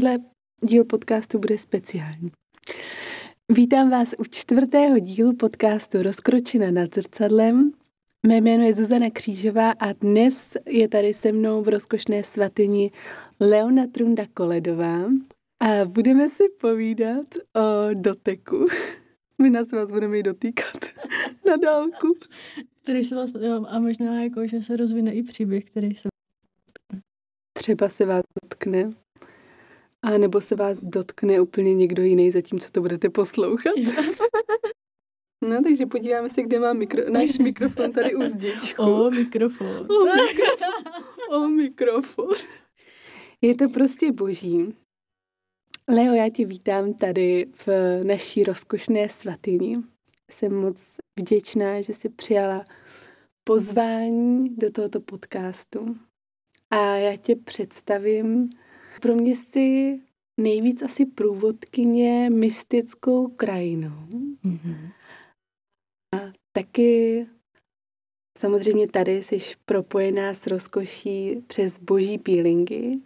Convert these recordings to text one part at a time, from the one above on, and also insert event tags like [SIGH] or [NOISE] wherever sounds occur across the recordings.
tenhle díl podcastu bude speciální. Vítám vás u čtvrtého dílu podcastu Rozkročena nad zrcadlem. Mé jméno je Zuzana Křížová a dnes je tady se mnou v rozkošné svatyni Leona Trunda Koledová a budeme si povídat o doteku. [LAUGHS] My nás vás budeme dotýkat [LAUGHS] na dálku. Který se vás, a možná jako, že se rozvine i příběh, který se Třeba se vás dotkne. A nebo se vás dotkne úplně někdo jiný, zatímco to budete poslouchat. [LAUGHS] No, takže podíváme se, kde má mikro, náš mikrofon tady u zdičku. O, mikrofon. O, mikrofon. o mikrofon. Je to prostě boží. Leo, já tě vítám tady v naší rozkošné svatyni. Jsem moc vděčná, že jsi přijala pozvání do tohoto podcastu. A já tě představím. Pro mě si nejvíc asi průvodkyně mystickou krajinou. Mm-hmm. A taky samozřejmě tady jsi propojená s rozkoší přes boží peelingy.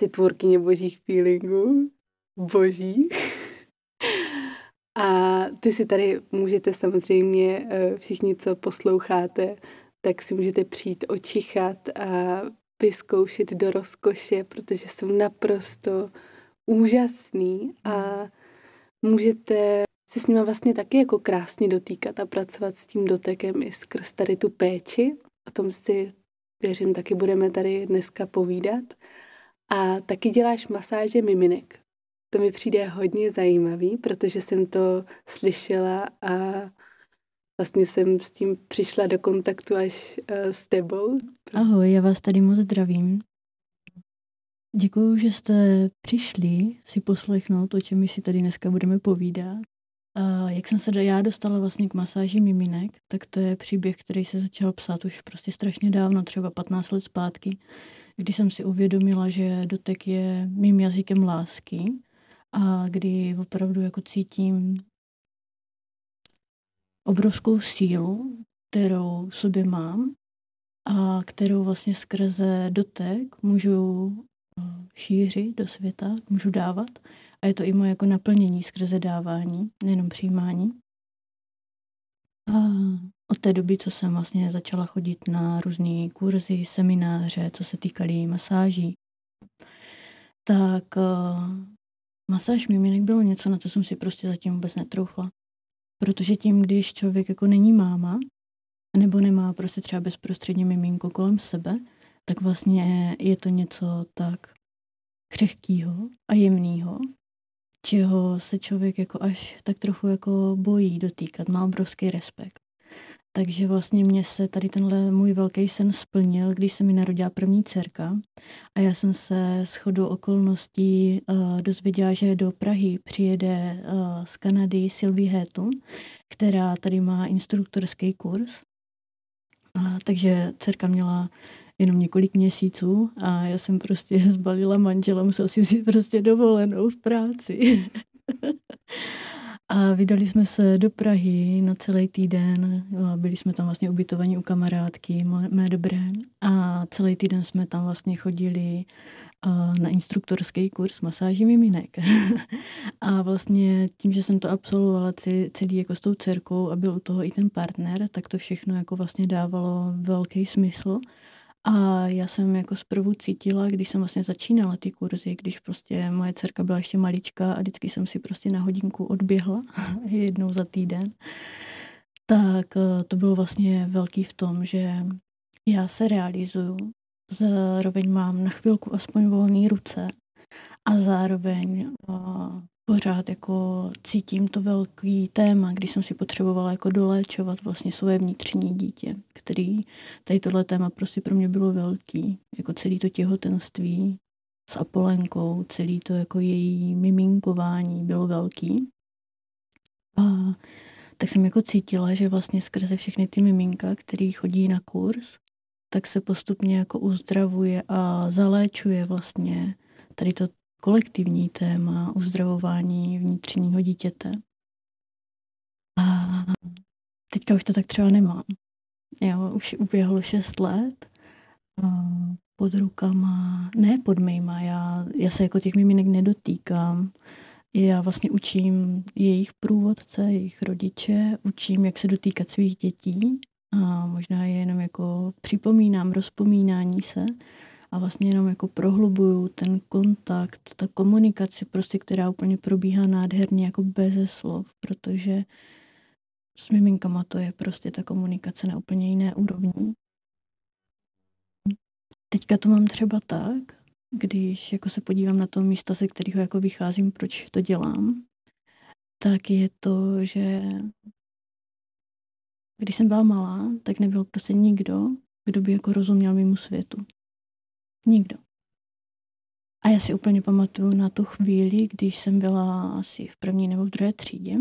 Jsi tvůrkyně božích peelingů. Boží. [LAUGHS] A ty si tady můžete samozřejmě, eh, všichni, co posloucháte, tak si můžete přijít očichat a vyzkoušet do rozkoše, protože jsou naprosto úžasný a můžete se s nimi vlastně taky jako krásně dotýkat a pracovat s tím dotekem i skrz tady tu péči. O tom si, věřím, taky budeme tady dneska povídat. A taky děláš masáže miminek. To mi přijde hodně zajímavý, protože jsem to slyšela a vlastně jsem s tím přišla do kontaktu až uh, s tebou. Ahoj, já vás tady moc zdravím. Děkuji, že jste přišli si poslechnout, o čem my si tady dneska budeme povídat. A jak jsem se já dostala vlastně k masáži miminek, tak to je příběh, který se začal psát už prostě strašně dávno, třeba 15 let zpátky, kdy jsem si uvědomila, že dotek je mým jazykem lásky a kdy opravdu jako cítím obrovskou sílu, kterou v sobě mám a kterou vlastně skrze dotek můžu eh, šířit do světa, můžu dávat. A je to i moje jako naplnění skrze dávání, nejenom přijímání. A od té doby, co jsem vlastně začala chodit na různé kurzy, semináře, co se týkaly masáží, tak uh, masáž miminek bylo něco, na to jsem si prostě zatím vůbec netroufla. Protože tím, když člověk jako není máma, nebo nemá prostě třeba bezprostředně miminko kolem sebe, tak vlastně je to něco tak křehkýho a jemného, čeho se člověk jako až tak trochu jako bojí dotýkat, má obrovský respekt. Takže vlastně mě se tady tenhle můj velký sen splnil, když se mi narodila první dcerka a já jsem se s chodou okolností uh, dozvěděla, že do Prahy přijede uh, z Kanady Sylvie Hetu, která tady má instruktorský kurz. A, takže dcerka měla jenom několik měsíců a já jsem prostě [LAUGHS] zbalila manžela, musela si si prostě dovolenou v práci. [LAUGHS] A vydali jsme se do Prahy na celý týden. Byli jsme tam vlastně ubytovaní u kamarádky, mé dobré. A celý týden jsme tam vlastně chodili na instruktorský kurz masáží miminek. [LAUGHS] a vlastně tím, že jsem to absolvovala celý, celý jako s tou dcerkou a byl u toho i ten partner, tak to všechno jako vlastně dávalo velký smysl. A já jsem jako zprvu cítila, když jsem vlastně začínala ty kurzy, když prostě moje dcerka byla ještě malička a vždycky jsem si prostě na hodinku odběhla [LAUGHS] jednou za týden, tak eh, to bylo vlastně velký v tom, že já se realizuju, zároveň mám na chvilku aspoň volné ruce a zároveň eh, pořád jako cítím to velký téma, když jsem si potřebovala jako doléčovat vlastně svoje vnitřní dítě, který tady tohle téma prostě pro mě bylo velký, jako celý to těhotenství s Apolenkou, celý to jako její miminkování bylo velký. A tak jsem jako cítila, že vlastně skrze všechny ty miminka, který chodí na kurz, tak se postupně jako uzdravuje a zaléčuje vlastně tady to kolektivní téma uzdravování vnitřního dítěte. A teďka už to tak třeba nemám. Jo, už uběhlo šest let. Pod rukama, ne pod mýma, já, já se jako těch miminek nedotýkám. Já vlastně učím jejich průvodce, jejich rodiče, učím, jak se dotýkat svých dětí a možná je jenom jako připomínám rozpomínání se a vlastně jenom jako prohlubuju ten kontakt, ta komunikace prostě, která úplně probíhá nádherně jako beze slov, protože s miminkama to je prostě ta komunikace na úplně jiné úrovni. Teďka to mám třeba tak, když jako se podívám na to místa, ze kterého jako vycházím, proč to dělám, tak je to, že když jsem byla malá, tak nebyl prostě nikdo, kdo by jako rozuměl mimo světu. Nikdo. A já si úplně pamatuju na tu chvíli, když jsem byla asi v první nebo v druhé třídě.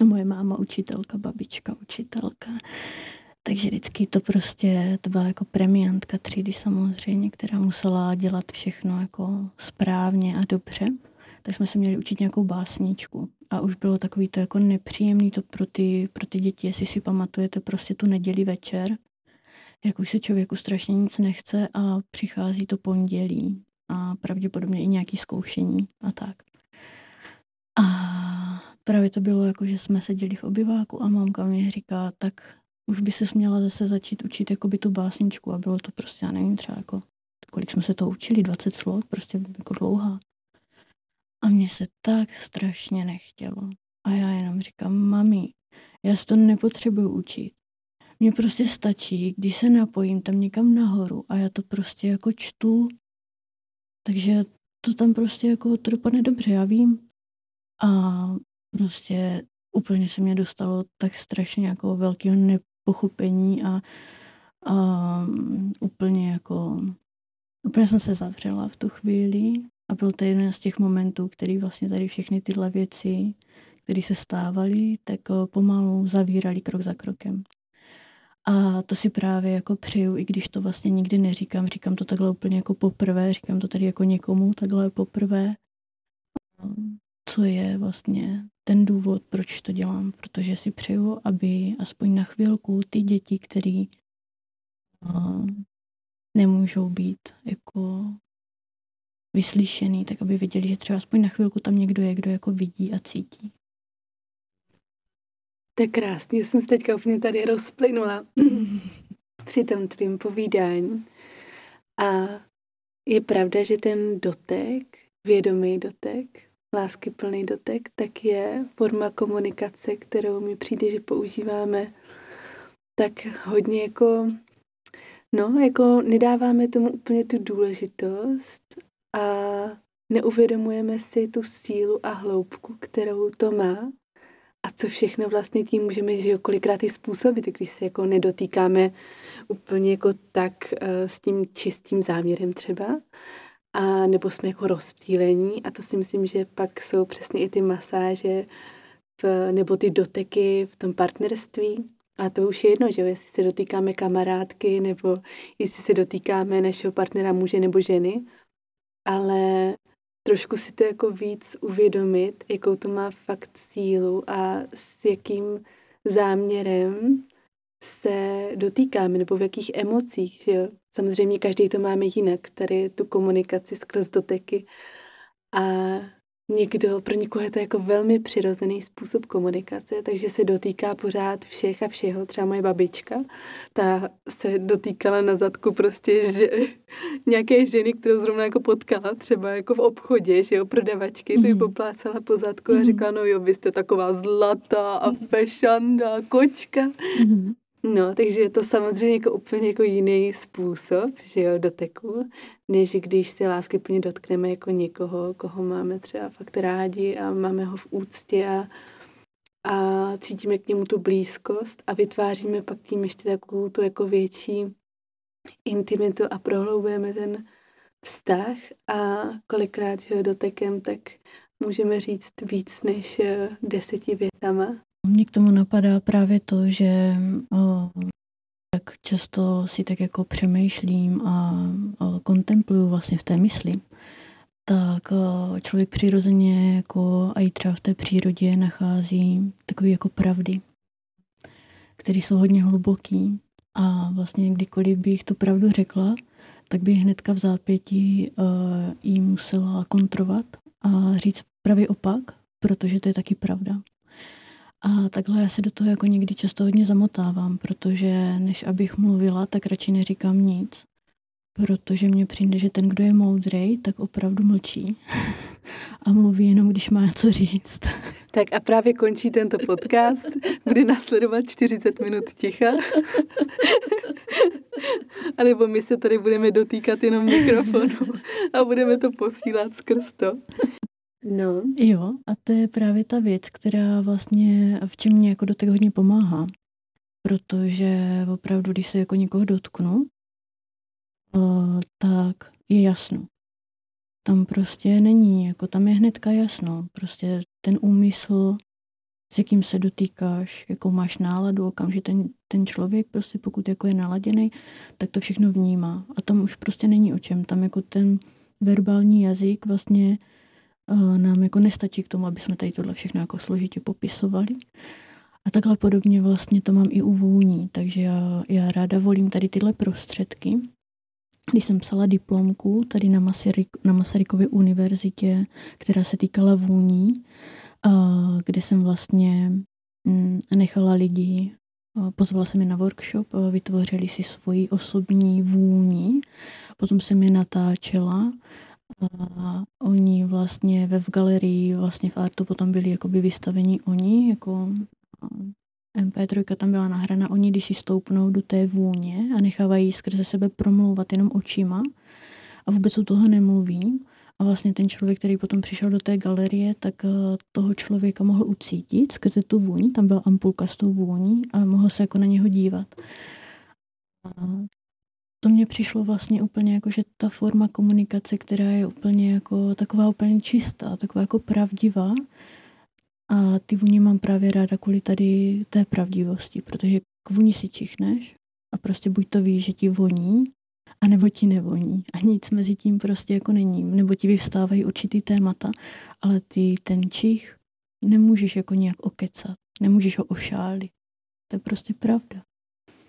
A moje máma učitelka, babička učitelka. Takže vždycky to prostě, to byla jako premiantka třídy samozřejmě, která musela dělat všechno jako správně a dobře. Tak jsme se měli učit nějakou básničku. A už bylo takový to jako nepříjemný to pro ty, pro ty děti, jestli si pamatujete prostě tu neděli večer, jak už se člověku strašně nic nechce a přichází to pondělí a pravděpodobně i nějaký zkoušení a tak. A právě to bylo jako, že jsme seděli v obyváku a mamka mi říká, tak už by se měla zase začít učit jako by tu básničku a bylo to prostě, já nevím, třeba jako, kolik jsme se to učili, 20 slov, prostě jako dlouhá. A mně se tak strašně nechtělo. A já jenom říkám, mami, já si to nepotřebuju učit. Mně prostě stačí, když se napojím tam někam nahoru a já to prostě jako čtu, takže to tam prostě jako to dopadne dobře, já vím. A prostě úplně se mě dostalo tak strašně jako velkého nepochopení a, a úplně jako úplně jsem se zavřela v tu chvíli a byl to jeden z těch momentů, který vlastně tady všechny tyhle věci, které se stávaly, tak eh, pomalu zavírali krok za krokem. A to si právě jako přeju, i když to vlastně nikdy neříkám, říkám to takhle úplně jako poprvé, říkám to tady jako někomu takhle poprvé, co je vlastně ten důvod, proč to dělám, protože si přeju, aby aspoň na chvilku ty děti, které nemůžou být jako vyslyšený, tak aby věděli, že třeba aspoň na chvilku tam někdo je, kdo jako vidí a cítí. To je krásný, jsem se teďka úplně tady rozplynula [CLEARS THROAT] při tom tvým povídání. A je pravda, že ten dotek, vědomý dotek, lásky plný dotek, tak je forma komunikace, kterou mi přijde, že používáme tak hodně jako, no, jako nedáváme tomu úplně tu důležitost a neuvědomujeme si tu sílu a hloubku, kterou to má a co všechno vlastně tím můžeme, že kolikrát i způsobit, když se jako nedotýkáme úplně jako tak uh, s tím čistým záměrem třeba, a nebo jsme jako rozptýlení? A to si myslím, že pak jsou přesně i ty masáže v, nebo ty doteky v tom partnerství. A to už je jedno, že jo, jestli se dotýkáme kamarádky nebo jestli se dotýkáme našeho partnera muže nebo ženy, ale trošku si to jako víc uvědomit, jakou to má fakt sílu a s jakým záměrem se dotýkáme, nebo v jakých emocích, že jo. Samozřejmě každý to máme jinak, tady tu komunikaci skrz doteky a někdo, pro někoho je to jako velmi přirozený způsob komunikace, takže se dotýká pořád všech a všeho. Třeba moje babička, ta se dotýkala na zadku prostě že, [LAUGHS] nějaké ženy, kterou zrovna jako potkala, třeba jako v obchodě, že jo, prodavačky, by mm. poplácala po zadku a mhm. říkala, no jo, vy jste taková zlatá a fešanda, kočka. Mm. No, takže je to samozřejmě jako úplně jako jiný způsob, že jo, doteku, než když se lásky plně dotkneme jako někoho, koho máme třeba fakt rádi a máme ho v úctě a, a cítíme k němu tu blízkost a vytváříme pak tím ještě takovou tu jako větší intimitu a prohloubujeme ten vztah a kolikrát, že jo, dotekem, tak můžeme říct víc než eh, deseti větama. Mě k tomu napadá právě to, že o, tak často si tak jako přemýšlím a o, kontempluju vlastně v té mysli, tak o, člověk přirozeně jako a i třeba v té přírodě nachází takové jako pravdy, které jsou hodně hluboký a vlastně kdykoliv bych tu pravdu řekla, tak bych hnedka v zápětí uh, jí musela kontrovat a říct pravý opak, protože to je taky pravda. A takhle já se do toho jako někdy často hodně zamotávám, protože než abych mluvila, tak radši neříkám nic. Protože mně přijde, že ten, kdo je moudrý, tak opravdu mlčí [LAUGHS] a mluví jenom, když má co říct. [LAUGHS] Tak a právě končí tento podcast. Bude následovat 40 minut ticha. [LAUGHS] a nebo my se tady budeme dotýkat jenom mikrofonu a budeme to posílat skrz to. No. Jo, a to je právě ta věc, která vlastně v čem mě jako dotek hodně pomáhá. Protože opravdu, když se jako někoho dotknu, uh, tak je jasno. Tam prostě není, jako tam je hnedka jasno. Prostě ten úmysl, s jakým se dotýkáš, jakou máš náladu, okamžitě ten, ten člověk prostě pokud jako je naladěný, tak to všechno vnímá. A tam už prostě není o čem. Tam jako ten verbální jazyk vlastně nám jako nestačí k tomu, aby jsme tady tohle všechno jako složitě popisovali. A takhle podobně vlastně to mám i u vůní, takže já, já ráda volím tady tyhle prostředky, když jsem psala diplomku tady na, Masaryk, na Masarykově univerzitě, která se týkala vůní, kde jsem vlastně mm, nechala lidi, pozvala jsem je na workshop, vytvořili si svoji osobní vůni, potom jsem je natáčela a oni vlastně ve v galerii, vlastně v artu potom byli jakoby vystavení oni, jako MP3 tam byla nahrána, oni když si stoupnou do té vůně a nechávají skrze sebe promlouvat jenom očima a vůbec o toho nemluví. A vlastně ten člověk, který potom přišel do té galerie, tak eh, toho člověka mohl ucítit skrze tu vůni, tam byla ampulka s tou vůní a mohl se jako na něho dívat. A to mně přišlo vlastně úplně jako, že ta forma komunikace, která je úplně jako taková úplně čistá, taková jako pravdivá, a ty vůně mám právě ráda kvůli tady té pravdivosti, protože k vůni si čichneš a prostě buď to víš, že ti voní, a nebo ti nevoní. A nic mezi tím prostě jako není. Nebo ti vyvstávají určitý témata, ale ty ten čich nemůžeš jako nějak okecat. Nemůžeš ho ošálit. To je prostě pravda.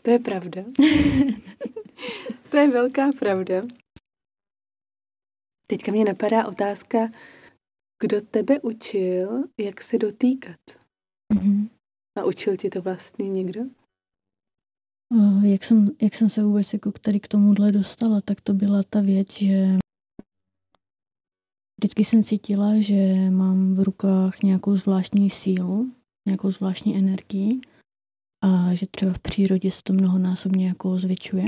To je pravda. [LAUGHS] to je velká pravda. Teďka mě napadá otázka, kdo tebe učil, jak se dotýkat? Mm-hmm. A učil ti to vlastně někdo? Jak jsem, jak jsem se vůbec jako tady k tomuhle dostala, tak to byla ta věc, že vždycky jsem cítila, že mám v rukách nějakou zvláštní sílu, nějakou zvláštní energii a že třeba v přírodě se to mnohonásobně jako zvětšuje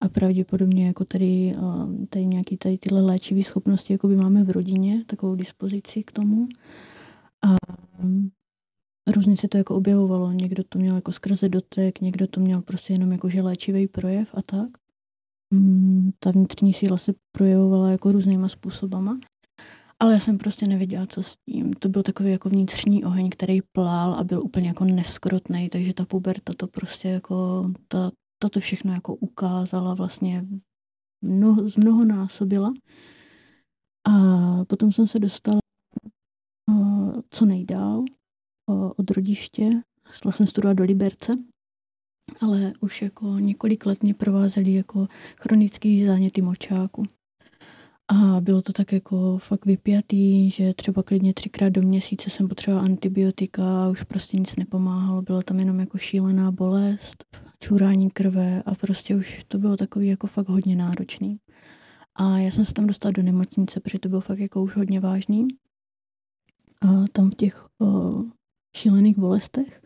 a pravděpodobně jako tady, tady nějaký tady tyhle léčivé schopnosti jako by máme v rodině, takovou dispozici k tomu. A různě se to jako objevovalo. Někdo to měl jako skrze dotek, někdo to měl prostě jenom jako že léčivý projev a tak. Mm, ta vnitřní síla se projevovala jako různýma způsobama. Ale já jsem prostě nevěděla, co s tím. To byl takový jako vnitřní oheň, který plál a byl úplně jako neskrotný, takže ta puberta to prostě jako, ta, to všechno jako ukázala, vlastně mnoho, zmnohonásobila. A potom jsem se dostala uh, co nejdál uh, od rodiště. Šla jsem studovat do Liberce, ale už jako několik let mě provázely jako chronický záněty močáku. A bylo to tak jako fakt vypjatý, že třeba klidně třikrát do měsíce jsem potřebovala antibiotika a už prostě nic nepomáhalo. Byla tam jenom jako šílená bolest, čurání krve a prostě už to bylo takový jako fakt hodně náročný. A já jsem se tam dostala do nemocnice, protože to bylo fakt jako už hodně vážný. A tam v těch o, šílených bolestech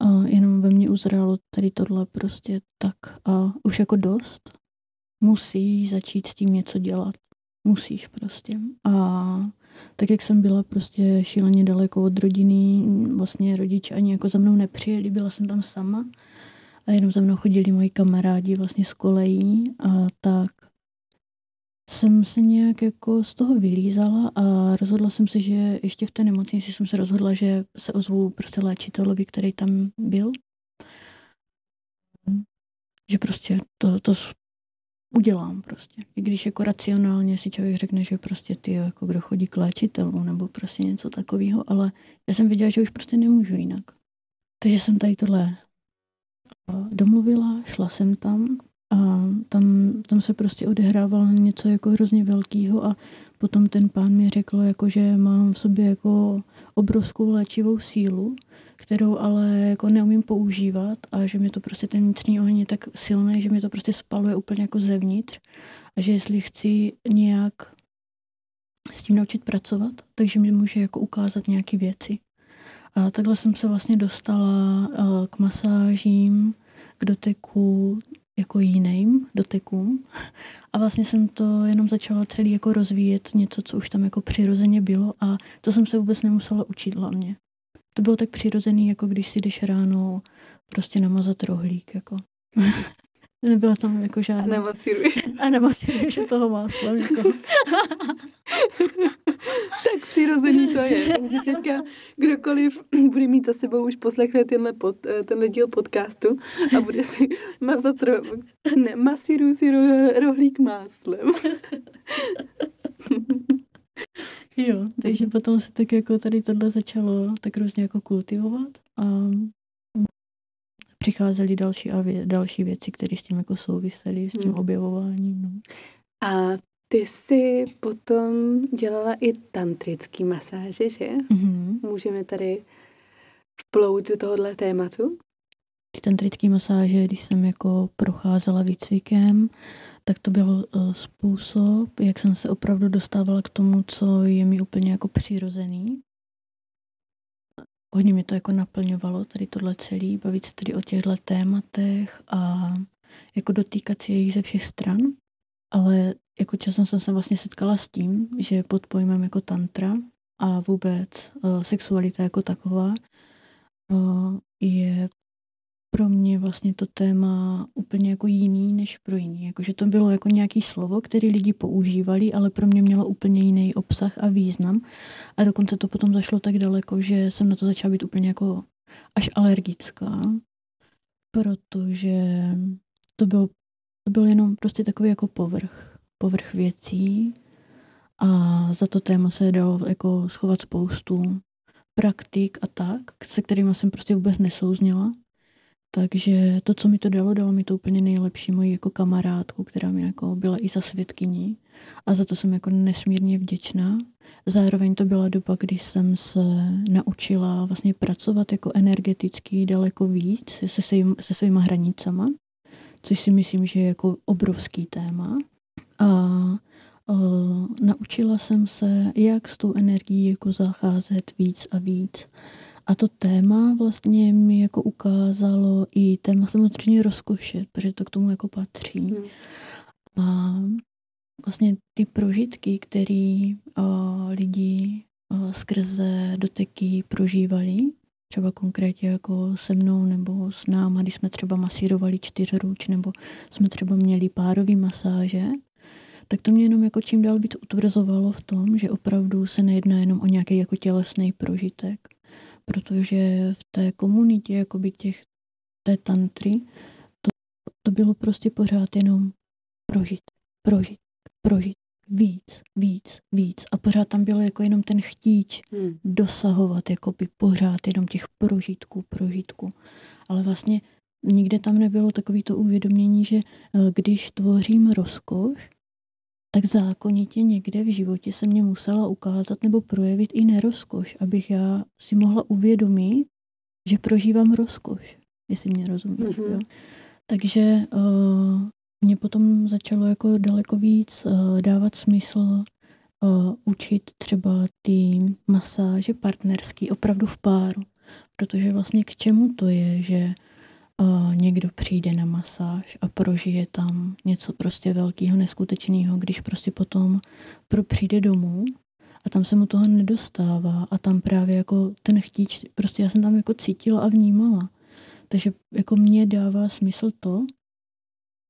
a jenom ve mně uzrálo tady tohle prostě tak a už jako dost. Musí začít s tím něco dělat Musíš prostě. A tak jak jsem byla prostě šíleně daleko od rodiny, vlastně rodiče ani jako za mnou nepřijeli, byla jsem tam sama a jenom za mnou chodili moji kamarádi vlastně z kolejí a tak jsem se nějak jako z toho vylízala a rozhodla jsem se, že ještě v té nemocnici jsem se rozhodla, že se ozvu prostě léčitelovi, který tam byl. Že prostě to, to udělám prostě. I když jako racionálně si člověk řekne, že prostě ty jako kdo chodí k léčitelu nebo prostě něco takového, ale já jsem viděla, že už prostě nemůžu jinak. Takže jsem tady tohle domluvila, šla jsem tam A tam, tam se prostě odehrávalo něco jako hrozně velkého a potom ten pán mi řekl, jako, že mám v sobě jako obrovskou léčivou sílu, kterou ale jako neumím používat a že mi to prostě ten vnitřní oheň je tak silný, že mi to prostě spaluje úplně jako zevnitř a že jestli chci nějak s tím naučit pracovat, takže mi může jako ukázat nějaké věci. A takhle jsem se vlastně dostala eh, k masážím, k doteku, jako jiným dotekům. A vlastně jsem to jenom začala celý jako rozvíjet, něco, co už tam jako přirozeně bylo a to jsem se vůbec nemusela učit hlavně. To bylo tak přirozený, jako když si jdeš ráno prostě namazat rohlík, jako. Nebyla tam jako žádná... A nemocíruješ. A nemocíruješ toho másla. Jako. [LAUGHS] tak přirozený to je. Takže teďka kdokoliv bude mít za sebou už poslechne tenhle, pod, eh, tenhle díl podcastu a bude si mazat ro... ne, masíruj si ro, rohlík máslem. jo, takže potom se tak jako tady tohle začalo tak různě jako kultivovat a přicházely další a vě, další věci, které s tím jako souvisely, s tím hmm. objevováním. No. A ty jsi potom dělala i tantrický masáže, že? Mm-hmm. Můžeme tady vplout do tohohle tématu? Ty tantrické masáže, když jsem jako procházela výcvikem, tak to byl uh, způsob, jak jsem se opravdu dostávala k tomu, co je mi úplně jako přirozený hodně mě to jako naplňovalo, tady tohle celý, bavit se tady o těchto tématech a jako dotýkat si jejich ze všech stran. Ale jako časem jsem se vlastně setkala s tím, že pod pojmem jako tantra a vůbec uh, sexualita jako taková uh, je pro mě vlastně to téma úplně jako jiný než pro jiný. Jakože to bylo jako nějaký slovo, který lidi používali, ale pro mě mělo úplně jiný obsah a význam. A dokonce to potom zašlo tak daleko, že jsem na to začala být úplně jako až alergická, protože to byl, to byl jenom prostě takový jako povrch, povrch věcí a za to téma se dalo jako schovat spoustu praktik a tak, se kterými jsem prostě vůbec nesouzněla. Takže to, co mi to dalo, dalo mi to úplně nejlepší moji jako kamarádku, která mi jako byla i za světkyní a za to jsem jako nesmírně vděčná. Zároveň to byla doba, kdy jsem se naučila vlastně pracovat jako energeticky daleko víc se, svým, se svýma hranicama, což si myslím, že je jako obrovský téma. A Uh, naučila jsem se, jak s tou energií jako zacházet víc a víc. A to téma vlastně mi jako ukázalo i téma samozřejmě rozkoše, protože to k tomu jako patří. Hmm. A vlastně ty prožitky, které lidi uh, skrze doteky prožívali, třeba konkrétně jako se mnou nebo s náma, když jsme třeba masírovali čtyřruč nebo jsme třeba měli párový masáže, tak to mě jenom jako čím dál víc utvrzovalo v tom, že opravdu se nejedná jenom o nějaký jako tělesný prožitek, protože v té komunitě jakoby těch, té tantry to, to bylo prostě pořád jenom prožit, prožit, prožit, víc, víc, víc. A pořád tam bylo jako jenom ten chtíč hmm. dosahovat jakoby pořád jenom těch prožitků, prožitků. Ale vlastně nikde tam nebylo takový to uvědomění, že eh, když tvořím rozkoš, tak zákonitě někde v životě se mě musela ukázat nebo projevit i nerozkoš, abych já si mohla uvědomit, že prožívám rozkoš, jestli mě rozumíš. Mm-hmm. Jo? Takže uh, mě potom začalo jako daleko víc uh, dávat smysl uh, učit třeba ty masáže partnerský opravdu v páru. Protože vlastně k čemu to je, že někdo přijde na masáž a prožije tam něco prostě velkého, neskutečného, když prostě potom pro přijde domů a tam se mu toho nedostává a tam právě jako ten chtíč, prostě já jsem tam jako cítila a vnímala. Takže jako mně dává smysl to,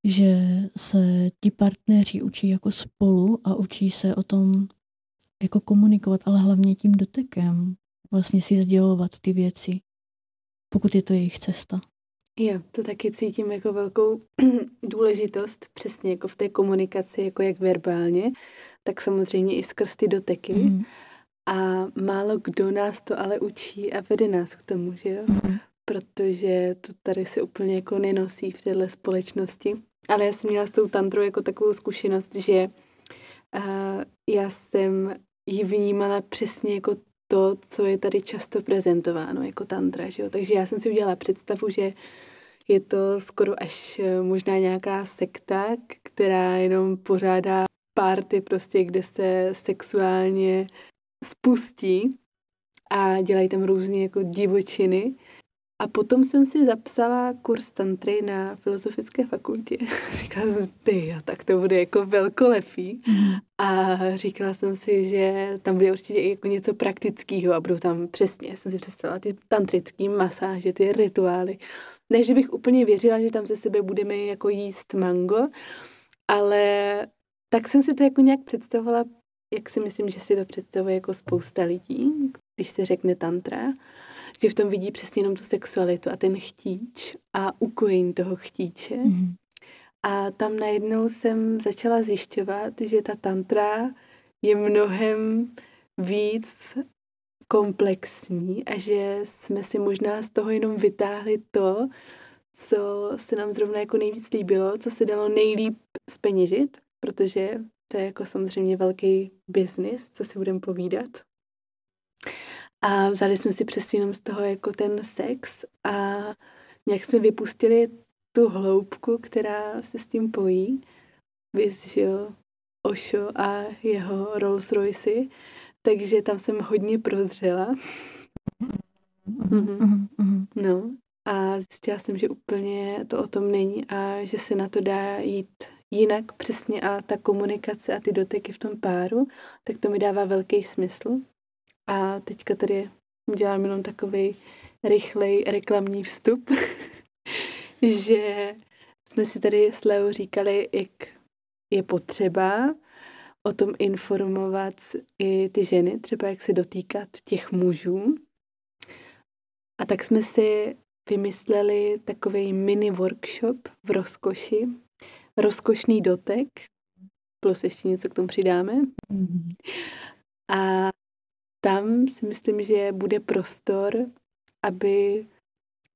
že se ti partneři učí jako spolu a učí se o tom jako komunikovat, ale hlavně tím dotekem vlastně si sdělovat ty věci, pokud je to jejich cesta. Jo, to taky cítím jako velkou [CLEARS THROAT] důležitost, přesně jako v té komunikaci, jako jak verbálně, tak samozřejmě i skrz ty doteky. Mm. A málo kdo nás to ale učí a vede nás k tomu, že jo? Mm. Protože to tady se úplně jako nenosí v téhle společnosti. ale já jsem měla s tou tantrou jako takovou zkušenost, že uh, já jsem ji vnímala přesně jako to, co je tady často prezentováno jako tantra. Že jo? Takže já jsem si udělala představu, že je to skoro až eh, možná nějaká sekta, která jenom pořádá párty prostě, kde se sexuálně spustí a dělají tam různé jako divočiny. A potom jsem si zapsala kurz tantry na filozofické fakultě. [LAUGHS] Říkala jsem, ty, tak to bude jako velkolepý. Mm. A říkala jsem si, že tam bude určitě jako něco praktického a budou tam přesně, jsem si představila ty tantrické masáže, ty rituály. Ne, že bych úplně věřila, že tam ze sebe budeme jako jíst mango, ale tak jsem si to jako nějak představovala, jak si myslím, že si to představuje jako spousta lidí, když se řekne tantra, že v tom vidí přesně jenom tu sexualitu a ten chtíč a ukojení toho chtíče. Mm. A tam najednou jsem začala zjišťovat, že ta tantra je mnohem víc komplexní a že jsme si možná z toho jenom vytáhli to, co se nám zrovna jako nejvíc líbilo, co se dalo nejlíp speněžit, protože to je jako samozřejmě velký biznis, co si budeme povídat. A vzali jsme si přesně jenom z toho jako ten sex a nějak jsme vypustili tu hloubku, která se s tím pojí. Víš, že jo, Osho a jeho Rolls Royce. Takže tam jsem hodně prozřela. Mm-hmm. No. A zjistila jsem, že úplně to o tom není a že se na to dá jít jinak přesně a ta komunikace a ty doteky v tom páru, tak to mi dává velký smysl. A teďka tady udělám jenom takový rychlej reklamní vstup, [LAUGHS] že jsme si tady s Leo říkali, jak je potřeba o tom informovat i ty ženy, třeba jak se dotýkat těch mužů. A tak jsme si vymysleli takový mini workshop v rozkoši, rozkošný dotek, plus ještě něco k tomu přidáme. Mm-hmm. A tam si myslím, že bude prostor, aby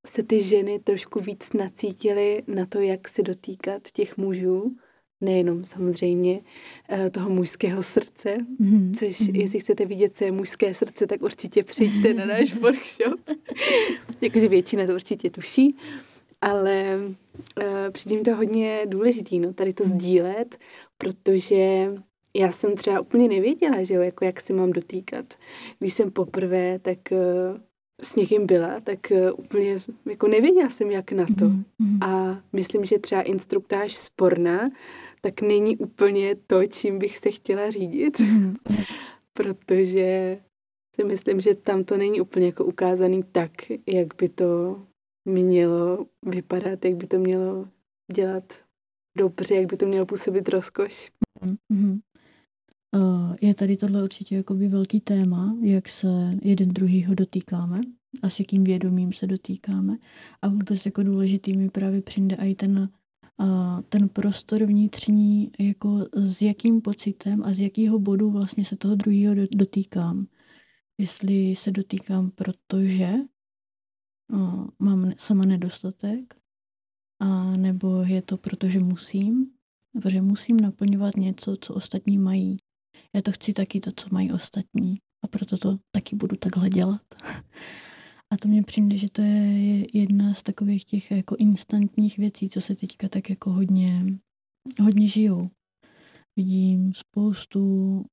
se ty ženy trošku víc nacítily na to, jak se dotýkat těch mužů, nejenom samozřejmě eh, toho mužského srdce, mm-hmm. což mm-hmm. jestli chcete vidět, co je mužské srdce, tak určitě přijďte na náš [LAUGHS] workshop. Jakože většina to určitě tuší, ale uh, přijde mi to hodně důležitý, no, tady to sdílet, protože já jsem třeba úplně nevěděla, že jo, jako jak se mám dotýkat. Když jsem poprvé tak uh, s někým byla, tak uh, úplně jako nevěděla jsem, jak na to. Mm-hmm. A myslím, že třeba instruktáž sporná, tak není úplně to, čím bych se chtěla řídit, mm-hmm. protože si myslím, že tam to není úplně jako ukázaný tak, jak by to mělo vypadat, jak by to mělo dělat dobře, jak by to mělo působit rozkoš. Mm-hmm. Je tady tohle určitě jakoby velký téma, jak se jeden druhýho dotýkáme a s jakým vědomím se dotýkáme. A vůbec jako důležitý mi právě přijde i ten, ten prostor vnitřní, jako s jakým pocitem a z jakého bodu vlastně se toho druhého dotýkám. Jestli se dotýkám, protože mám sama nedostatek, a nebo je to proto, že musím, protože musím naplňovat něco, co ostatní mají já to chci taky to, co mají ostatní a proto to taky budu takhle dělat. A to mně přijde, že to je jedna z takových těch jako instantních věcí, co se teďka tak jako hodně, hodně žijou. Vidím spoustu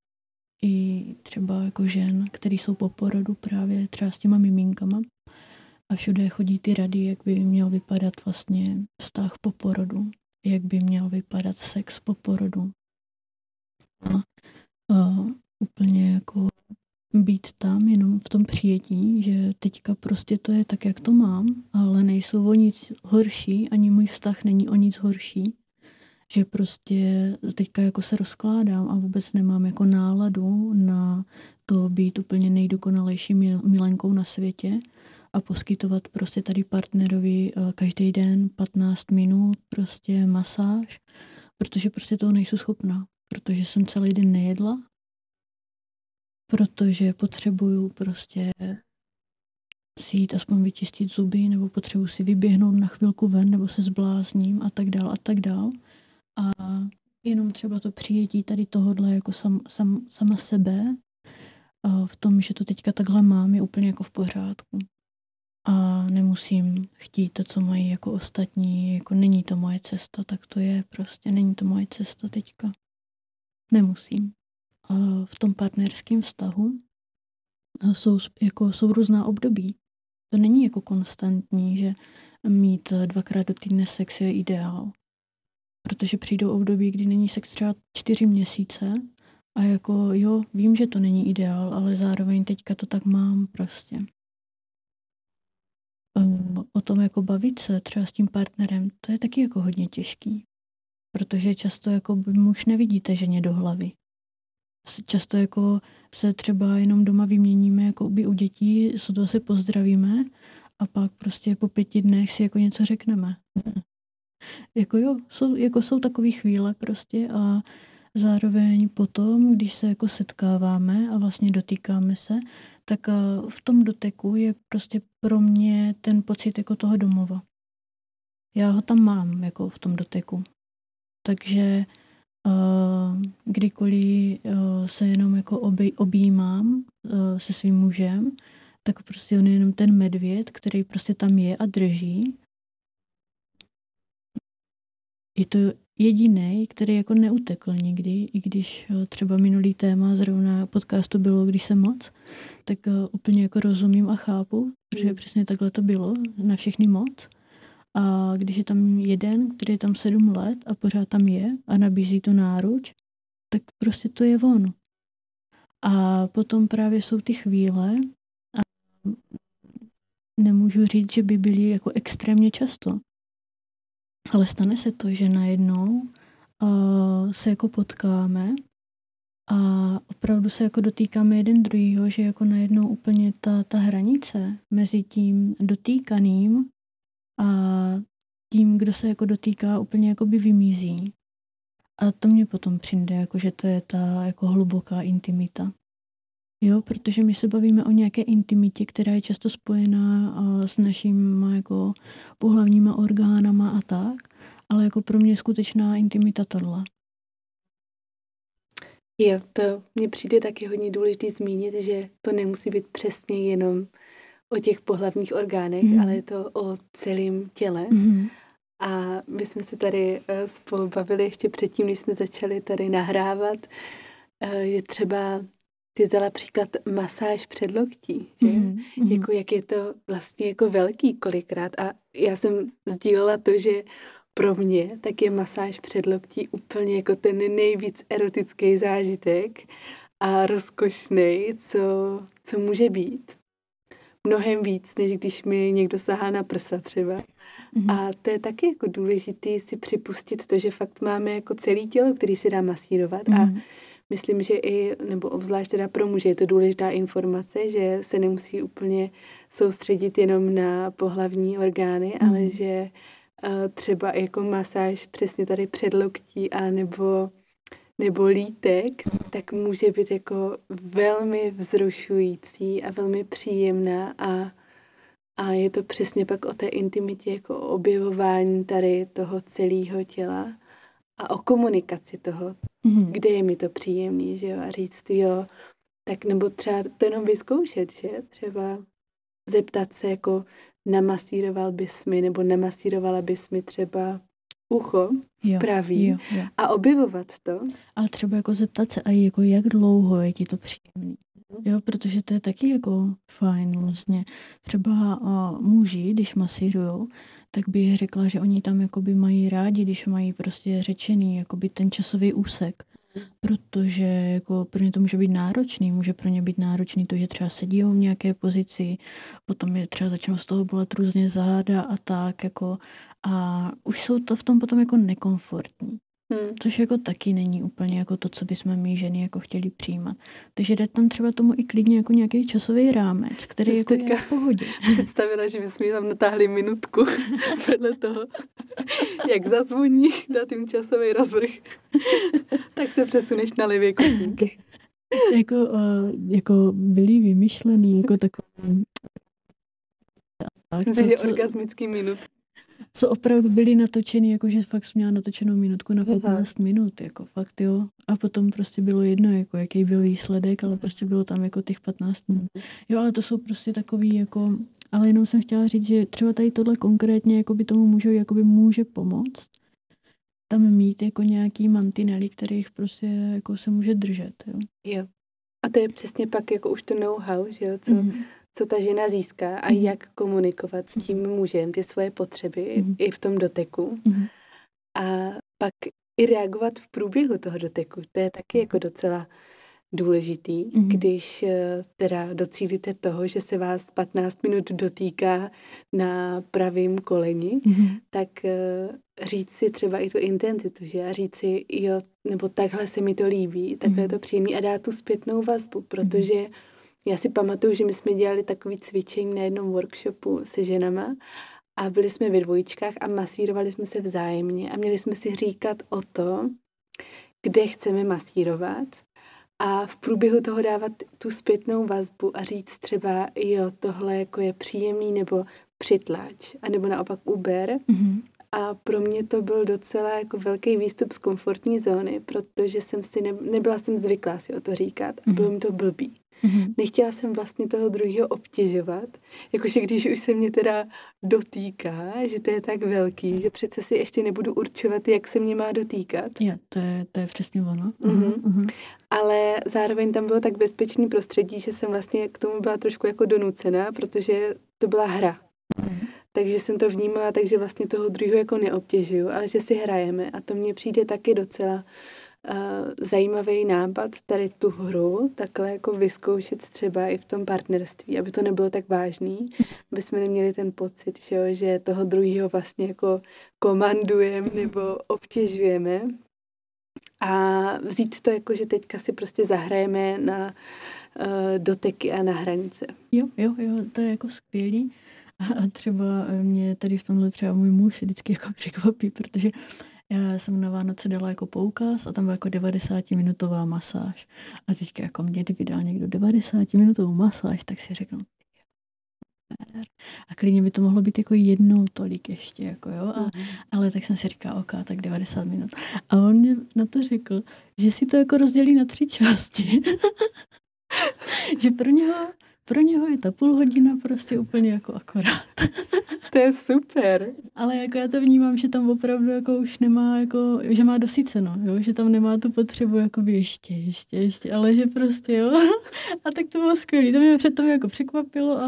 i třeba jako žen, které jsou po porodu právě třeba s těma miminkama a všude chodí ty rady, jak by měl vypadat vlastně vztah po porodu, jak by měl vypadat sex po porodu. A úplně jako být tam jenom v tom přijetí, že teďka prostě to je tak, jak to mám, ale nejsou o nic horší, ani můj vztah není o nic horší, že prostě teďka jako se rozkládám a vůbec nemám jako náladu na to být úplně nejdokonalejší milenkou na světě a poskytovat prostě tady partnerovi každý den 15 minut prostě masáž, protože prostě toho nejsou schopná protože jsem celý den nejedla, protože potřebuju prostě si jít aspoň vyčistit zuby, nebo potřebuji si vyběhnout na chvilku ven, nebo se zblázním a tak dál a tak dál. a jenom třeba to přijetí tady tohodle jako sam, sam, sama sebe a v tom, že to teďka takhle mám, je úplně jako v pořádku. A nemusím chtít to, co mají jako ostatní, jako není to moje cesta, tak to je prostě, není to moje cesta teďka. Nemusím. A v tom partnerském vztahu jsou, jako, jsou různá období. To není jako konstantní, že mít dvakrát do týdne sex je ideál. Protože přijdou období, kdy není sex třeba čtyři měsíce a jako jo, vím, že to není ideál, ale zároveň teďka to tak mám prostě. O tom jako bavit se třeba s tím partnerem, to je taky jako hodně těžký. Protože často jako muž nevidíte ženě do hlavy. Často jako se třeba jenom doma vyměníme jako by u dětí, to se pozdravíme a pak prostě po pěti dnech si jako něco řekneme. jako jo, jsou, jako jsou takové chvíle prostě a zároveň potom, když se jako setkáváme a vlastně dotýkáme se, tak eh, v tom doteku je prostě pro mě ten pocit jako toho domova. Já ho tam mám jako v tom doteku. Takže uh, kdykoliv uh, se jenom jako obej, objímám uh, se svým mužem, tak prostě on je jenom ten medvěd, který prostě tam je a drží. Je to jediný, který jako neutekl nikdy, i když třeba minulý téma zrovna podcastu bylo, když jsem moc, tak úplně jako rozumím a chápu, protože mm. přesně takhle to bylo, na všechny moc. A když je tam jeden, který je tam sedm let a pořád tam je a nabízí tu náruč, tak prostě to je on. A potom právě jsou ty chvíle, a nemůžu říct, že by byly jako extrémně často, ale stane se to, že najednou uh, se jako potkáme a opravdu se jako dotýkáme jeden druhýho, že jako najednou úplně ta, ta hranice mezi tím dotýkaným a tím, kdo se jako dotýká, úplně jako by vymizí. A to mě potom přijde, jako že to je ta jako hluboká intimita. Jo, protože my se bavíme o nějaké intimitě, která je často spojená s našimi jako pohlavníma orgánama a tak, ale jako pro mě skutečná intimita tohle. Jo, to mně přijde taky hodně důležité zmínit, že to nemusí být přesně jenom o těch pohlavních orgánech, mm. ale je to o celém těle. Mm. A my jsme se tady eh, spolu bavili ještě předtím, když jsme začali tady nahrávat, eh, je třeba ty dala příklad masáž předloktí, že? Mm, mm. Jako jak je to vlastně jako velký kolikrát. A já jsem sdílela to, že pro mě tak je masáž předloktí úplně jako ten nejvíc erotický zážitek a rozkošný, co, co může být mnohem víc, než když mi někdo sahá na prsa třeba. Mm-hmm. A to je taky jako důležité si připustit to, že fakt máme jako celé tělo, který si dá masírovat mm-hmm. a mhm. myslím, že i, nebo obzvlášť teda pro muže je to důležitá informace, že se nemusí úplně soustředit jenom na pohlavní orgány, mm-hmm. ale že uh, třeba jako masáž přesně tady předloktí a nebo nebo lítek, tak může být jako velmi vzrušující a velmi příjemná a, a je to přesně pak o té intimitě, jako o objevování tady toho celého těla a o komunikaci toho, mm-hmm. kde je mi to příjemný, že jo, a říct jo, tak nebo třeba to jenom vyzkoušet, že třeba zeptat se jako namasíroval bys mi, nebo namasírovala bys mi třeba ucho jo, pravý jo, jo. a objevovat to. A třeba jako zeptat se, a jako jak dlouho je ti to příjemný. Jo, protože to je taky jako fajn vlastně. Třeba uh, muži, když masírujou, tak bych řekla, že oni tam jakoby mají rádi, když mají prostě řečený jakoby ten časový úsek. Protože jako pro ně to může být náročný, může pro ně být náročný to, že třeba sedí v nějaké pozici, potom je třeba začnou z toho bolet různě záda a tak, jako a už jsou to v tom potom jako nekomfortní. Hmm. Což jako taky není úplně jako to, co bychom my ženy jako chtěli přijímat. Takže jde tam třeba tomu i klidně jako nějaký časový rámec, který Jsi jako je v pohodě. [LAUGHS] Představila, že bychom tam natáhli minutku [LAUGHS] vedle toho, [LAUGHS] jak zazvoní na tím časový rozvrh. tak se přesuneš na levě kotník. jako, uh, jako byli vymyšlený jako takový Myslím, že orgasmický minut co opravdu byly natočený, jakože fakt jsem měla natočenou minutku na 15 Aha. minut, jako fakt jo. A potom prostě bylo jedno, jako jaký byl výsledek, ale prostě bylo tam jako těch 15 minut. Jo, ale to jsou prostě takový jako, ale jenom jsem chtěla říct, že třeba tady tohle konkrétně jako by tomu může, jako by může pomoct tam mít jako nějaký mantinely, kterých prostě jako se může držet. Jo. jo. A to je přesně pak jako už to know-how, že jo, co, mm-hmm. Co ta žena získá a mm-hmm. jak komunikovat s tím mužem ty svoje potřeby mm-hmm. i v tom doteku. Mm-hmm. A pak i reagovat v průběhu toho doteku. To je taky jako docela důležitý, mm-hmm. když eh, teda docílíte toho, že se vás 15 minut dotýká na pravým koleni, mm-hmm. tak eh, říct si třeba i tu intenzitu, že a říct si, jo, nebo takhle se mi to líbí, takhle mm-hmm. je to příjemný a dát tu zpětnou vazbu, mhm. protože mm-hmm. Já si pamatuju, že my jsme dělali takový cvičení na jednom workshopu se ženama a byli jsme ve dvojičkách a masírovali jsme se vzájemně a měli jsme si říkat o to, kde chceme masírovat a v průběhu toho dávat tu zpětnou vazbu a říct třeba, jo, tohle jako je příjemný nebo přitlač, anebo naopak uber. Mm-hmm. A pro mě to byl docela jako velký výstup z komfortní zóny, protože jsem si ne, nebyla jsem zvyklá si o to říkat a bylo mhm. mi to blbý. Mm-hmm. Nechtěla jsem vlastně toho druhého obtěžovat, jakože když už se mě teda dotýká, že to je tak velký, že přece si ještě nebudu určovat, jak se mě má dotýkat. Je, to je, to je přesně ono. Mm-hmm. Mm-hmm. Ale zároveň tam bylo tak bezpečný prostředí, že jsem vlastně k tomu byla trošku jako donucená, protože to byla hra. Mm-hmm. Takže jsem to vnímala, takže vlastně toho druhého jako neobtěžuju, ale že si hrajeme a to mně přijde taky docela uh, zajímavý nápad tady tu hru takhle jako vyzkoušet třeba i v tom partnerství, aby to nebylo tak vážný, aby jsme neměli ten pocit, že, jo, že toho druhého vlastně jako komandujeme nebo obtěžujeme a vzít to jako, že teďka si prostě zahrajeme na uh, doteky a na hranice. Jo, jo, jo, to je jako skvělý. A třeba mě tady v tomhle třeba můj muž vždycky jako překvapí, protože já jsem na Vánoce dala jako poukaz a tam byla jako 90-minutová masáž. A teďka jako mě, kdyby dal někdo 90-minutovou masáž, tak si řeknu, a klidně by to mohlo být jako jednou tolik ještě, jako jo, a, mm. ale tak jsem si říkala, ok, tak 90 minut. A on mě na to řekl, že si to jako rozdělí na tři části. [LAUGHS] že pro něho pro něho je ta půl hodina prostě úplně jako akorát. [LAUGHS] to je super. Ale jako já to vnímám, že tam opravdu jako už nemá jako, že má dosyceno, jo? že tam nemá tu potřebu jako ještě, ještě, ještě, ale že prostě jo. [LAUGHS] A tak to bylo skvělé. To mě před toho jako překvapilo a,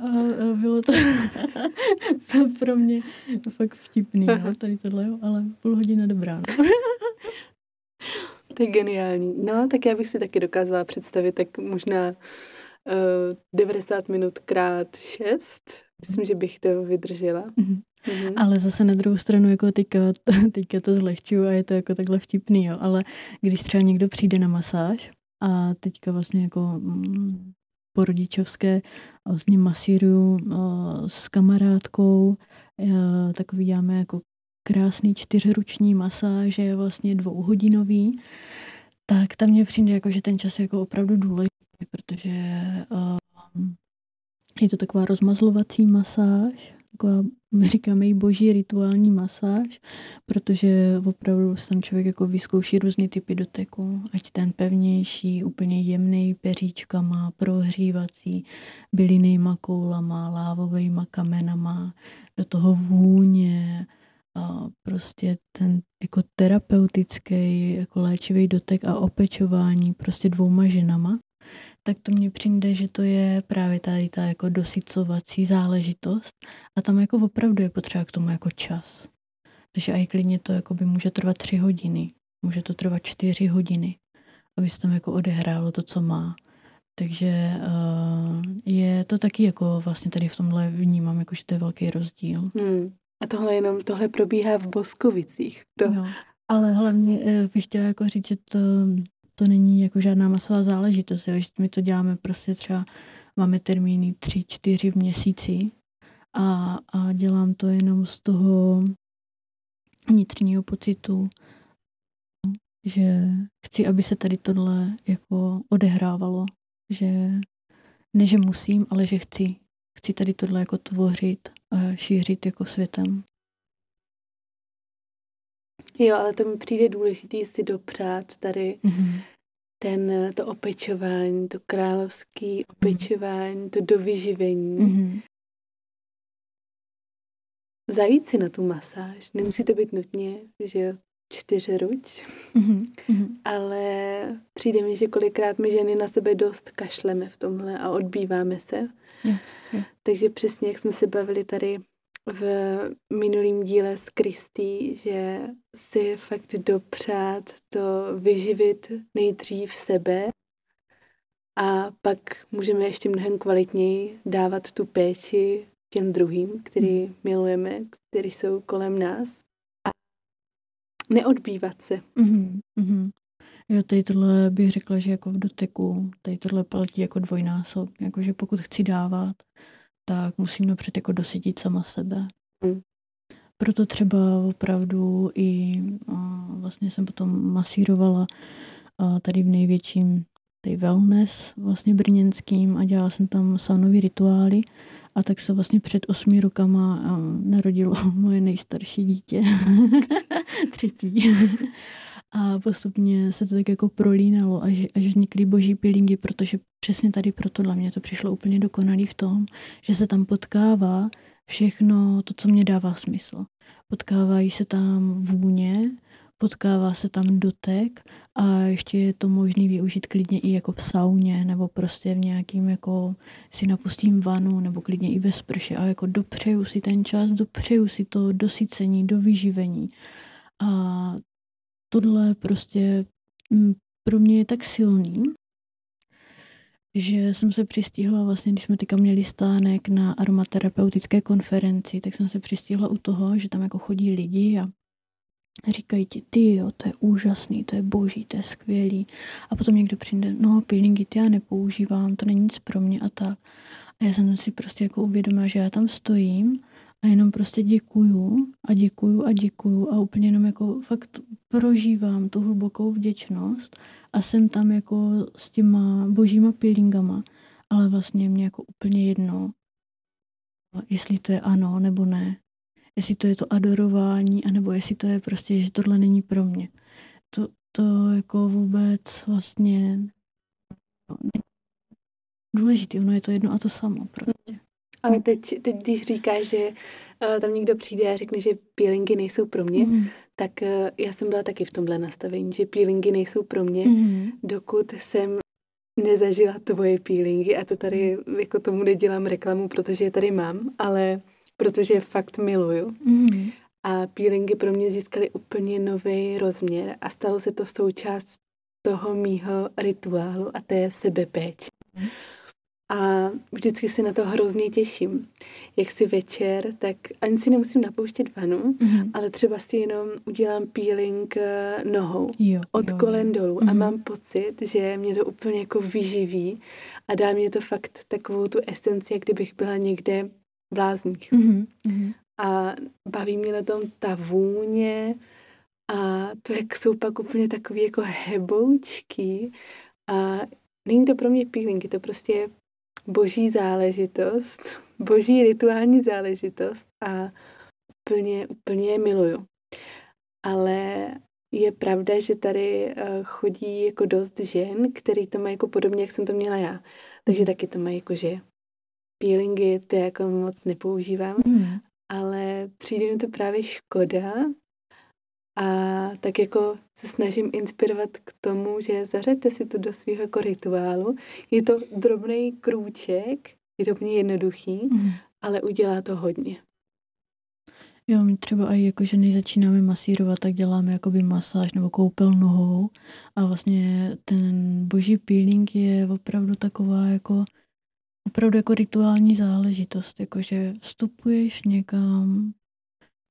a, a bylo to [LAUGHS] pro mě fakt vtipný, jo? tady tohle, jo? ale půl hodina dobrá. No. To je geniální. No, tak já bych si taky dokázala představit, tak možná 90 minut krát 6. Myslím, že bych to vydržela. Mm-hmm. Mm-hmm. Ale zase na druhou stranu, jako teďka, [LAUGHS] teďka to zlehčuju a je to jako takhle vtipný, jo. Ale když třeba někdo přijde na masáž a teďka vlastně jako mm, po rodičovské vlastně masíruju uh, s kamarádkou, uh, takový děláme jako krásný čtyřruční masáže, vlastně dvouhodinový, tak tam mě přijde jako, že ten čas je jako opravdu důležitý protože um, je to taková rozmazlovací masáž, taková, my říkáme i boží rituální masáž, protože opravdu tam člověk jako vyzkouší různé typy doteku, ať ten pevnější, úplně jemný peříčkama, prohřívací, bylinejma koulama, lávovejma kamenama, do toho vůně, a prostě ten jako terapeutický, jako léčivý dotek a opečování prostě dvouma ženama, tak to mně přijde, že to je právě tady ta jako dosycovací záležitost a tam jako opravdu je potřeba k tomu jako čas. Takže i klidně to jako by může trvat tři hodiny, může to trvat čtyři hodiny, aby se tam jako odehrálo to, co má. Takže uh, je to taky jako vlastně tady v tomhle vnímám, jako, že to je velký rozdíl. Hmm. A tohle jenom, tohle probíhá v Boskovicích. To... No, ale hlavně uh, bych chtěla jako říct, že to to není jako žádná masová záležitost, jo, že my to děláme prostě třeba, máme termíny tři, čtyři v měsíci a, a dělám to jenom z toho vnitřního pocitu, že chci, aby se tady tohle jako odehrávalo, že ne, že musím, ale že chci. Chci tady tohle jako tvořit a šířit jako světem. Jo, ale to mi přijde důležité si dopřát tady Mm-hmm. ten, to opečování, to královský opečování, to dovyživení. Mm-hmm. Zajít si na tu masáž. Nemusí to být nutně, že jo, čtyři ruč, Mm-hmm. ale přijde mi, že kolikrát my ženy na sebe dost kašleme v tomhle a odbýváme se. Jo. Takže přesně, jak jsme se bavili tady v minulém díle s Kristý, že si fakt dopřát to vyživit nejdřív sebe a pak můžeme ještě mnohem kvalitněji dávat tu péči těm druhým, který milujeme, který jsou kolem nás a neodbývat se. Mm-hmm. Mm-hmm. Jo, tady tohle bych řekla, že jako v doteku, tady tohle platí jako dvojnásob. Jakože pokud chci dávat, tak musím napřed jako dosytit sama sebe. Mm. Proto třeba opravdu i vlastně jsem potom masírovala tady v největším tady wellness vlastně brněnským a dělala jsem tam saunový rituály a tak se vlastně před osmi rokama narodilo [LAUGHS] moje nejstarší dítě. [LAUGHS] Třetí. [LAUGHS] A postupně se to tak jako prolínalo, až, až vznikly boží pilingy, protože přesně tady proto dla mě to přišlo úplně dokonalý v tom, že se tam potkává všechno to, co mě dává smysl. Potkávají se tam vůně, potkává se tam dotek a ještě je to možné využít klidně i jako v sauně nebo prostě v nějakým jako si napustím vanu nebo klidně i ve sprše a jako dopřeju si ten čas, dopřeju si to dosycení, do vyživení. A tohle prostě mm, pro mě je tak silný, že jsem se přistihla vlastně, když jsme teďka měli stánek na aromaterapeutické konferenci, tak jsem se přistihla u toho, že tam jako chodí lidi a říkají ti, ty jo, to je úžasný, to je boží, to je skvělý. A potom někdo přijde, no peelingy ty já nepoužívám, to není nic pro mě a tak. A já jsem si prostě jako uvědomila, že já tam stojím a jenom prostě děkuju a děkuju a děkuju a úplně jenom jako fakt prožívám tu hlubokou vděčnost a jsem tam jako s těma božíma peelingama, ale vlastně mě jako úplně jedno, jestli to je ano nebo ne. Jestli to je to adorování, anebo jestli to je prostě, že tohle není pro mě. To, to jako vůbec vlastně no, není důležitý, ono je to jedno a to samo prostě. Ale teď, teď když říkáš, že uh, tam někdo přijde a řekne, že peelingy nejsou pro mě, Mm. tak uh, já jsem byla taky v tomhle nastavení, že peelingy nejsou pro mě, Mm. dokud jsem nezažila tvoje peelingy a to tady jako tomu nedělám reklamu, protože je tady mám, ale protože je fakt miluju. Mm. A peelingy pro mě získaly úplně nový rozměr a stalo se to součást toho mýho rituálu a té sebepéče. Mhm. A vždycky se na to hrozně těším. Jak si večer, tak ani si nemusím napouštět vanu, Mm. ale třeba si jenom udělám peeling eh, nohou Jo, od jo, kolen dolů a Mhm. mám pocit, že mě to úplně jako vyživí a dá mě to fakt takovou tu esenci, jak kdybych byla někde v lázních. Mm. Mm. A baví mě na tom ta vůně a to, jak jsou pak úplně takový jako heboučky a není to pro mě peeling, je to prostě boží záležitost, boží rituální záležitost a úplně, úplně je miluju. Ale je pravda, že tady eh, chodí jako dost žen, který to mají jako podobně, jak jsem to měla já. Takže taky to mají jako, že peelingy to jako moc nepoužívám, Mm. ale přijde mi to právě škoda a tak jako se snažím inspirovat k tomu, že zařaďte si to do svého jako rituálu. Je to drobný krůček, je to úplně jednoduchý, Mm. ale udělá to hodně. Jo, my třeba i jako, že než začínáme masírovat, tak děláme jakoby masáž nebo koupel nohou a vlastně ten boží peeling je opravdu taková jako opravdu jako rituální záležitost, jakože vstupuješ někam,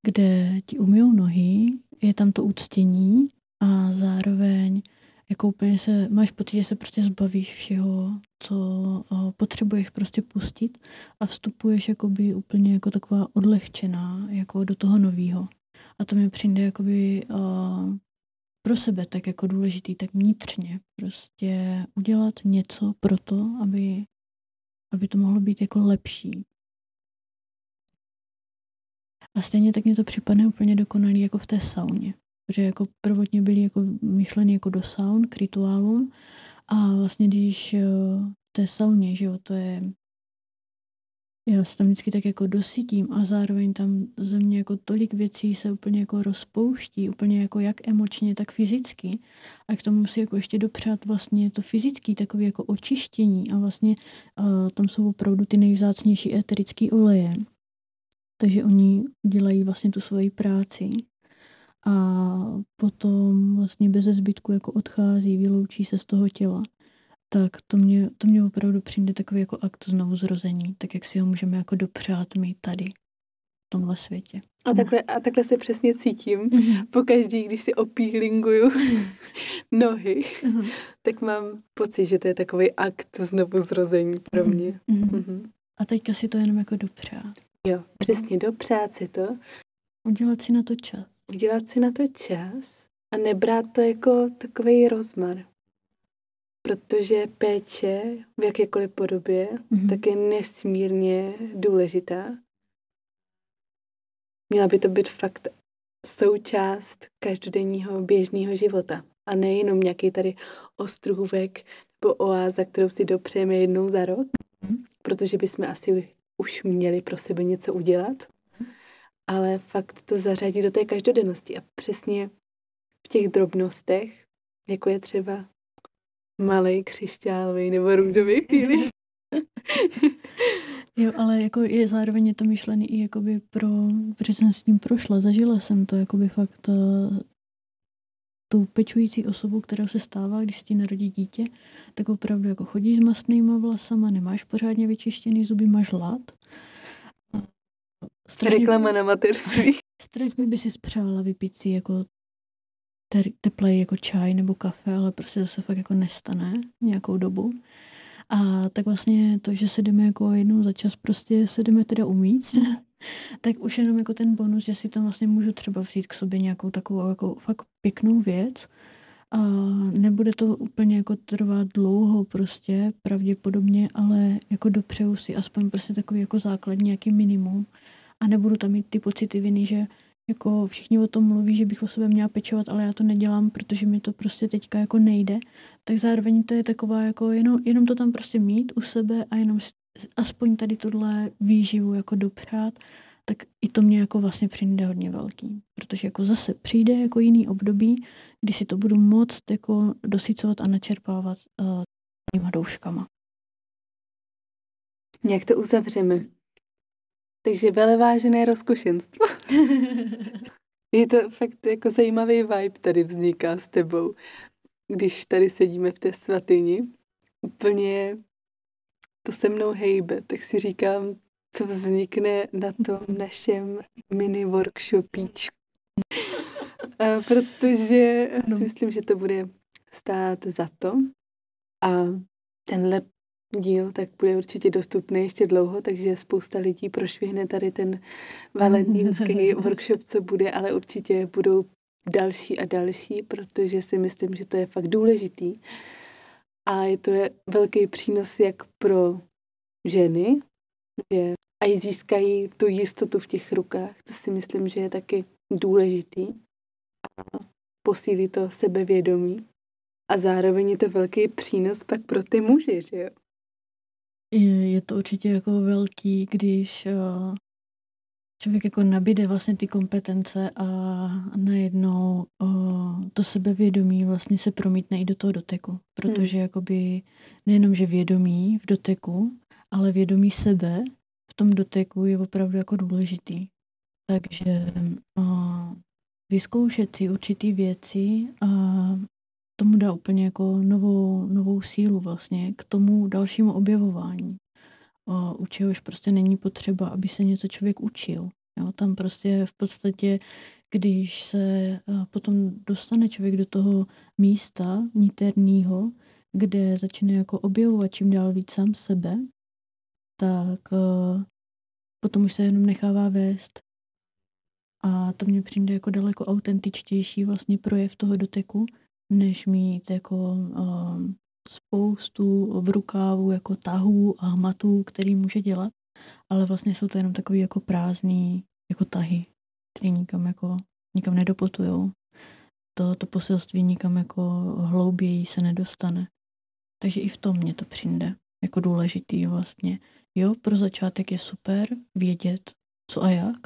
kde ti umyjou nohy, je tam to uctění a zároveň jako úplně se, máš pocit, že se prostě zbavíš všeho, co o, potřebuješ prostě pustit a vstupuješ jakoby úplně jako taková odlehčená jako do toho novýho. A to mi přijde jakoby o, pro sebe tak jako důležitý, tak vnitřně prostě udělat něco pro to, aby, aby to mohlo být jako lepší. A stejně tak mě to připadne úplně dokonalý jako v té sauně. protože jako prvotně byly jako myšleny jako do saun, k rituálům a vlastně když eh, v té sauně, že jo, to je já se tam vždycky tak jako dosytím a zároveň tam ze mě jako tolik věcí se úplně jako rozpouští, úplně jako jak emočně, tak fyzicky. A k tomu si jako ještě dopřát vlastně to fyzické takové jako očištění a vlastně uh, tam jsou opravdu ty nejvzácnější eterické oleje. Takže oni dělají vlastně tu svoji práci a potom vlastně bez zbytku jako odchází, vyloučí se z toho těla tak to mě, to mě opravdu přijde takový jako akt znovu zrození, tak jak si ho můžeme jako dopřát my tady, v tomhle světě. A takhle, a takhle se přesně cítím. Mm-hmm. Po každý, když si opíhlinguju [LAUGHS] nohy, mm-hmm. tak mám pocit, že to je takový akt znovu zrození pro mhm. mě. Mm-hmm. A teďka si to jenom jako dopřát. Jo, přesně dopřát si to. Udělat si na to čas. Udělat si na to čas a nebrát to jako takový rozmar protože péče v jakékoliv podobě mm-hmm. tak je nesmírně důležitá. Měla by to být fakt součást každodenního běžného života a nejenom nějaký tady ostrůvek nebo oáza, kterou si dopřejeme jednou za rok, mm-hmm. protože bychom asi už měli pro sebe něco udělat, ale fakt to zařadit do té každodennosti a přesně v těch drobnostech, jako je třeba malý křišťálový nebo růžový pílí. [LAUGHS] jo, ale jako je zároveň je to myšlený i jakoby pro, protože jsem s tím prošla, zažila jsem to jakoby fakt tou pečující osobu, kterou se stává, když ti narodí dítě, tak opravdu jako chodíš s mastnýma vlasama, nemáš pořádně vyčištěný zuby, máš hlad. Strašně, Reklama na mateřství. [LAUGHS] Strašně by si spřála vypít si jako teplej jako čaj nebo kafe, ale prostě to se fakt jako nestane nějakou dobu. A tak vlastně to, že se jdeme jako jednou za čas prostě se jdeme teda umít, [LAUGHS] [LAUGHS] tak už jenom jako ten bonus, že si tam vlastně můžu třeba vzít k sobě nějakou takovou jako fakt pěknou věc, a nebude to úplně jako trvat dlouho prostě, pravděpodobně, ale jako dopřeju si aspoň prostě takový jako základní nějaký minimum. A nebudu tam mít ty pocity viny, že jako všichni o tom mluví, že bych o sebe měla pečovat, ale já to nedělám, protože mi to prostě teďka jako nejde, tak zároveň to je taková jako jenom, jenom to tam prostě mít u sebe a jenom aspoň tady tohle výživu jako dopřát, tak i to mě jako vlastně přijde hodně velký. Protože jako zase přijde jako jiný období, kdy si to budu moc jako dosycovat a načerpávat uh, těma douškama. Jak to uzavřeme? Takže velevážené rozkušenstvo. [LAUGHS] je to fakt jako zajímavý vibe tady vzniká s tebou, když tady sedíme v té svatyni. Úplně to se mnou hejbe, tak si říkám, co vznikne na tom našem mini workshopíčku. A protože no. si myslím, že to bude stát za to. A tenhle díl, tak bude určitě dostupný ještě dlouho, takže spousta lidí prošvihne tady ten valentínský [LAUGHS] workshop, co bude, ale určitě budou další a další, protože si myslím, že to je fakt důležitý. A je to je velký přínos jak pro ženy, že a získají tu jistotu v těch rukách, to si myslím, že je taky důležitý. A posílí to sebevědomí. A zároveň je to velký přínos pak pro ty muže, že jo? Je, je to určitě jako velký, když uh, člověk jako nabíde vlastně ty kompetence a najednou uh, to sebevědomí vlastně se promítne i do toho doteku. Protože hmm. jakoby nejenom, že vědomí v doteku, ale vědomí sebe v tom doteku je opravdu jako důležitý. Takže uh, vyzkoušet si určitý věci a tomu dá úplně jako novou, novou sílu vlastně k tomu dalšímu objevování. O, u čehož prostě není potřeba, aby se něco člověk učil. Jo, tam prostě v podstatě, když se potom dostane člověk do toho místa niterného, kde začne jako objevovat čím dál víc sám sebe, tak potom už se jenom nechává vést. A to mně přijde jako daleko autentičtější vlastně projev toho doteku, než mít jako spoustu v rukávu jako tahů a hmatů, který může dělat, ale vlastně jsou to jenom takový jako prázdný jako tahy, který nikam jako nikam nedopotujou. to, to poselství nikam jako hlouběji se nedostane. Takže i v tom mě to přijde jako důležitý vlastně. Jo, pro začátek je super vědět, co a jak,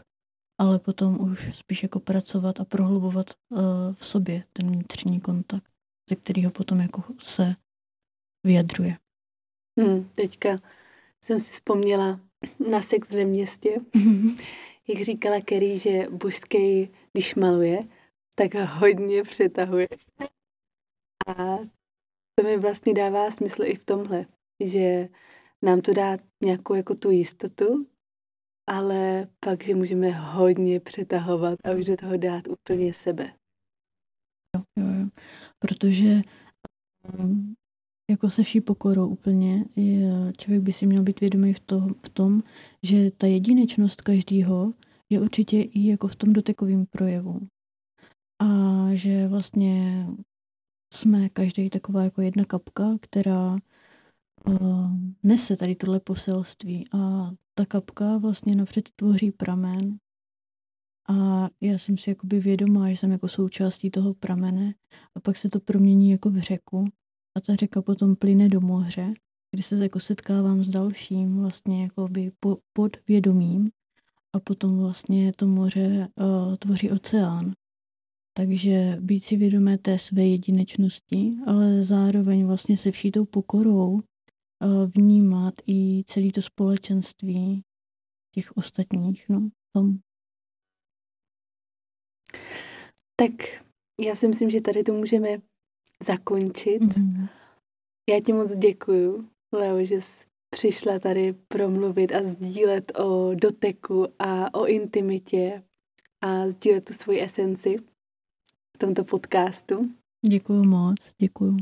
ale potom už spíš jako pracovat a prohlubovat uh, v sobě ten vnitřní kontakt, ze kterého potom jako se vyjadřuje. Hmm, teďka jsem si vzpomněla na sex ve městě, [LAUGHS] jak říkala Kerry, že božský, když maluje, tak hodně přetahuje. A to mi vlastně dává smysl i v tomhle, že nám to dá nějakou jako tu jistotu, ale pak, že můžeme hodně přetahovat a už do toho dát úplně sebe. Jo, jo, jo. Protože um, jako se vší pokorou úplně, člověk by si měl být vědomý v, to, v tom, že ta jedinečnost každého je určitě i jako v tom dotekovém projevu. A že vlastně jsme každý taková jako jedna kapka, která uh, nese tady tohle poselství. A ta kapka vlastně napřed tvoří pramen. A já jsem si jakoby vědomá, že jsem jako součástí toho pramene. A pak se to promění jako v řeku a ta řeka potom plyne do moře, kdy se jako setkávám s dalším vlastně jakoby po, pod vědomím a potom vlastně to moře uh, tvoří oceán. Takže být si vědomé té své jedinečnosti, ale zároveň vlastně se vší tou pokorou uh, vnímat i celé to společenství těch ostatních. No, tom. Tak já si myslím, že tady to můžeme zakončit. Mm-hmm. Já ti moc děkuju, Leo, že jsi přišla tady promluvit a sdílet o doteku a o intimitě a sdílet tu svoji esenci v tomto podcastu. Děkuju moc, děkuju.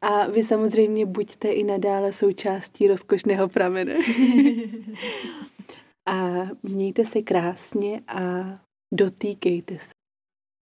A vy samozřejmě buďte i nadále součástí rozkošného pramene. [LAUGHS] a mějte se krásně a dotýkejte se.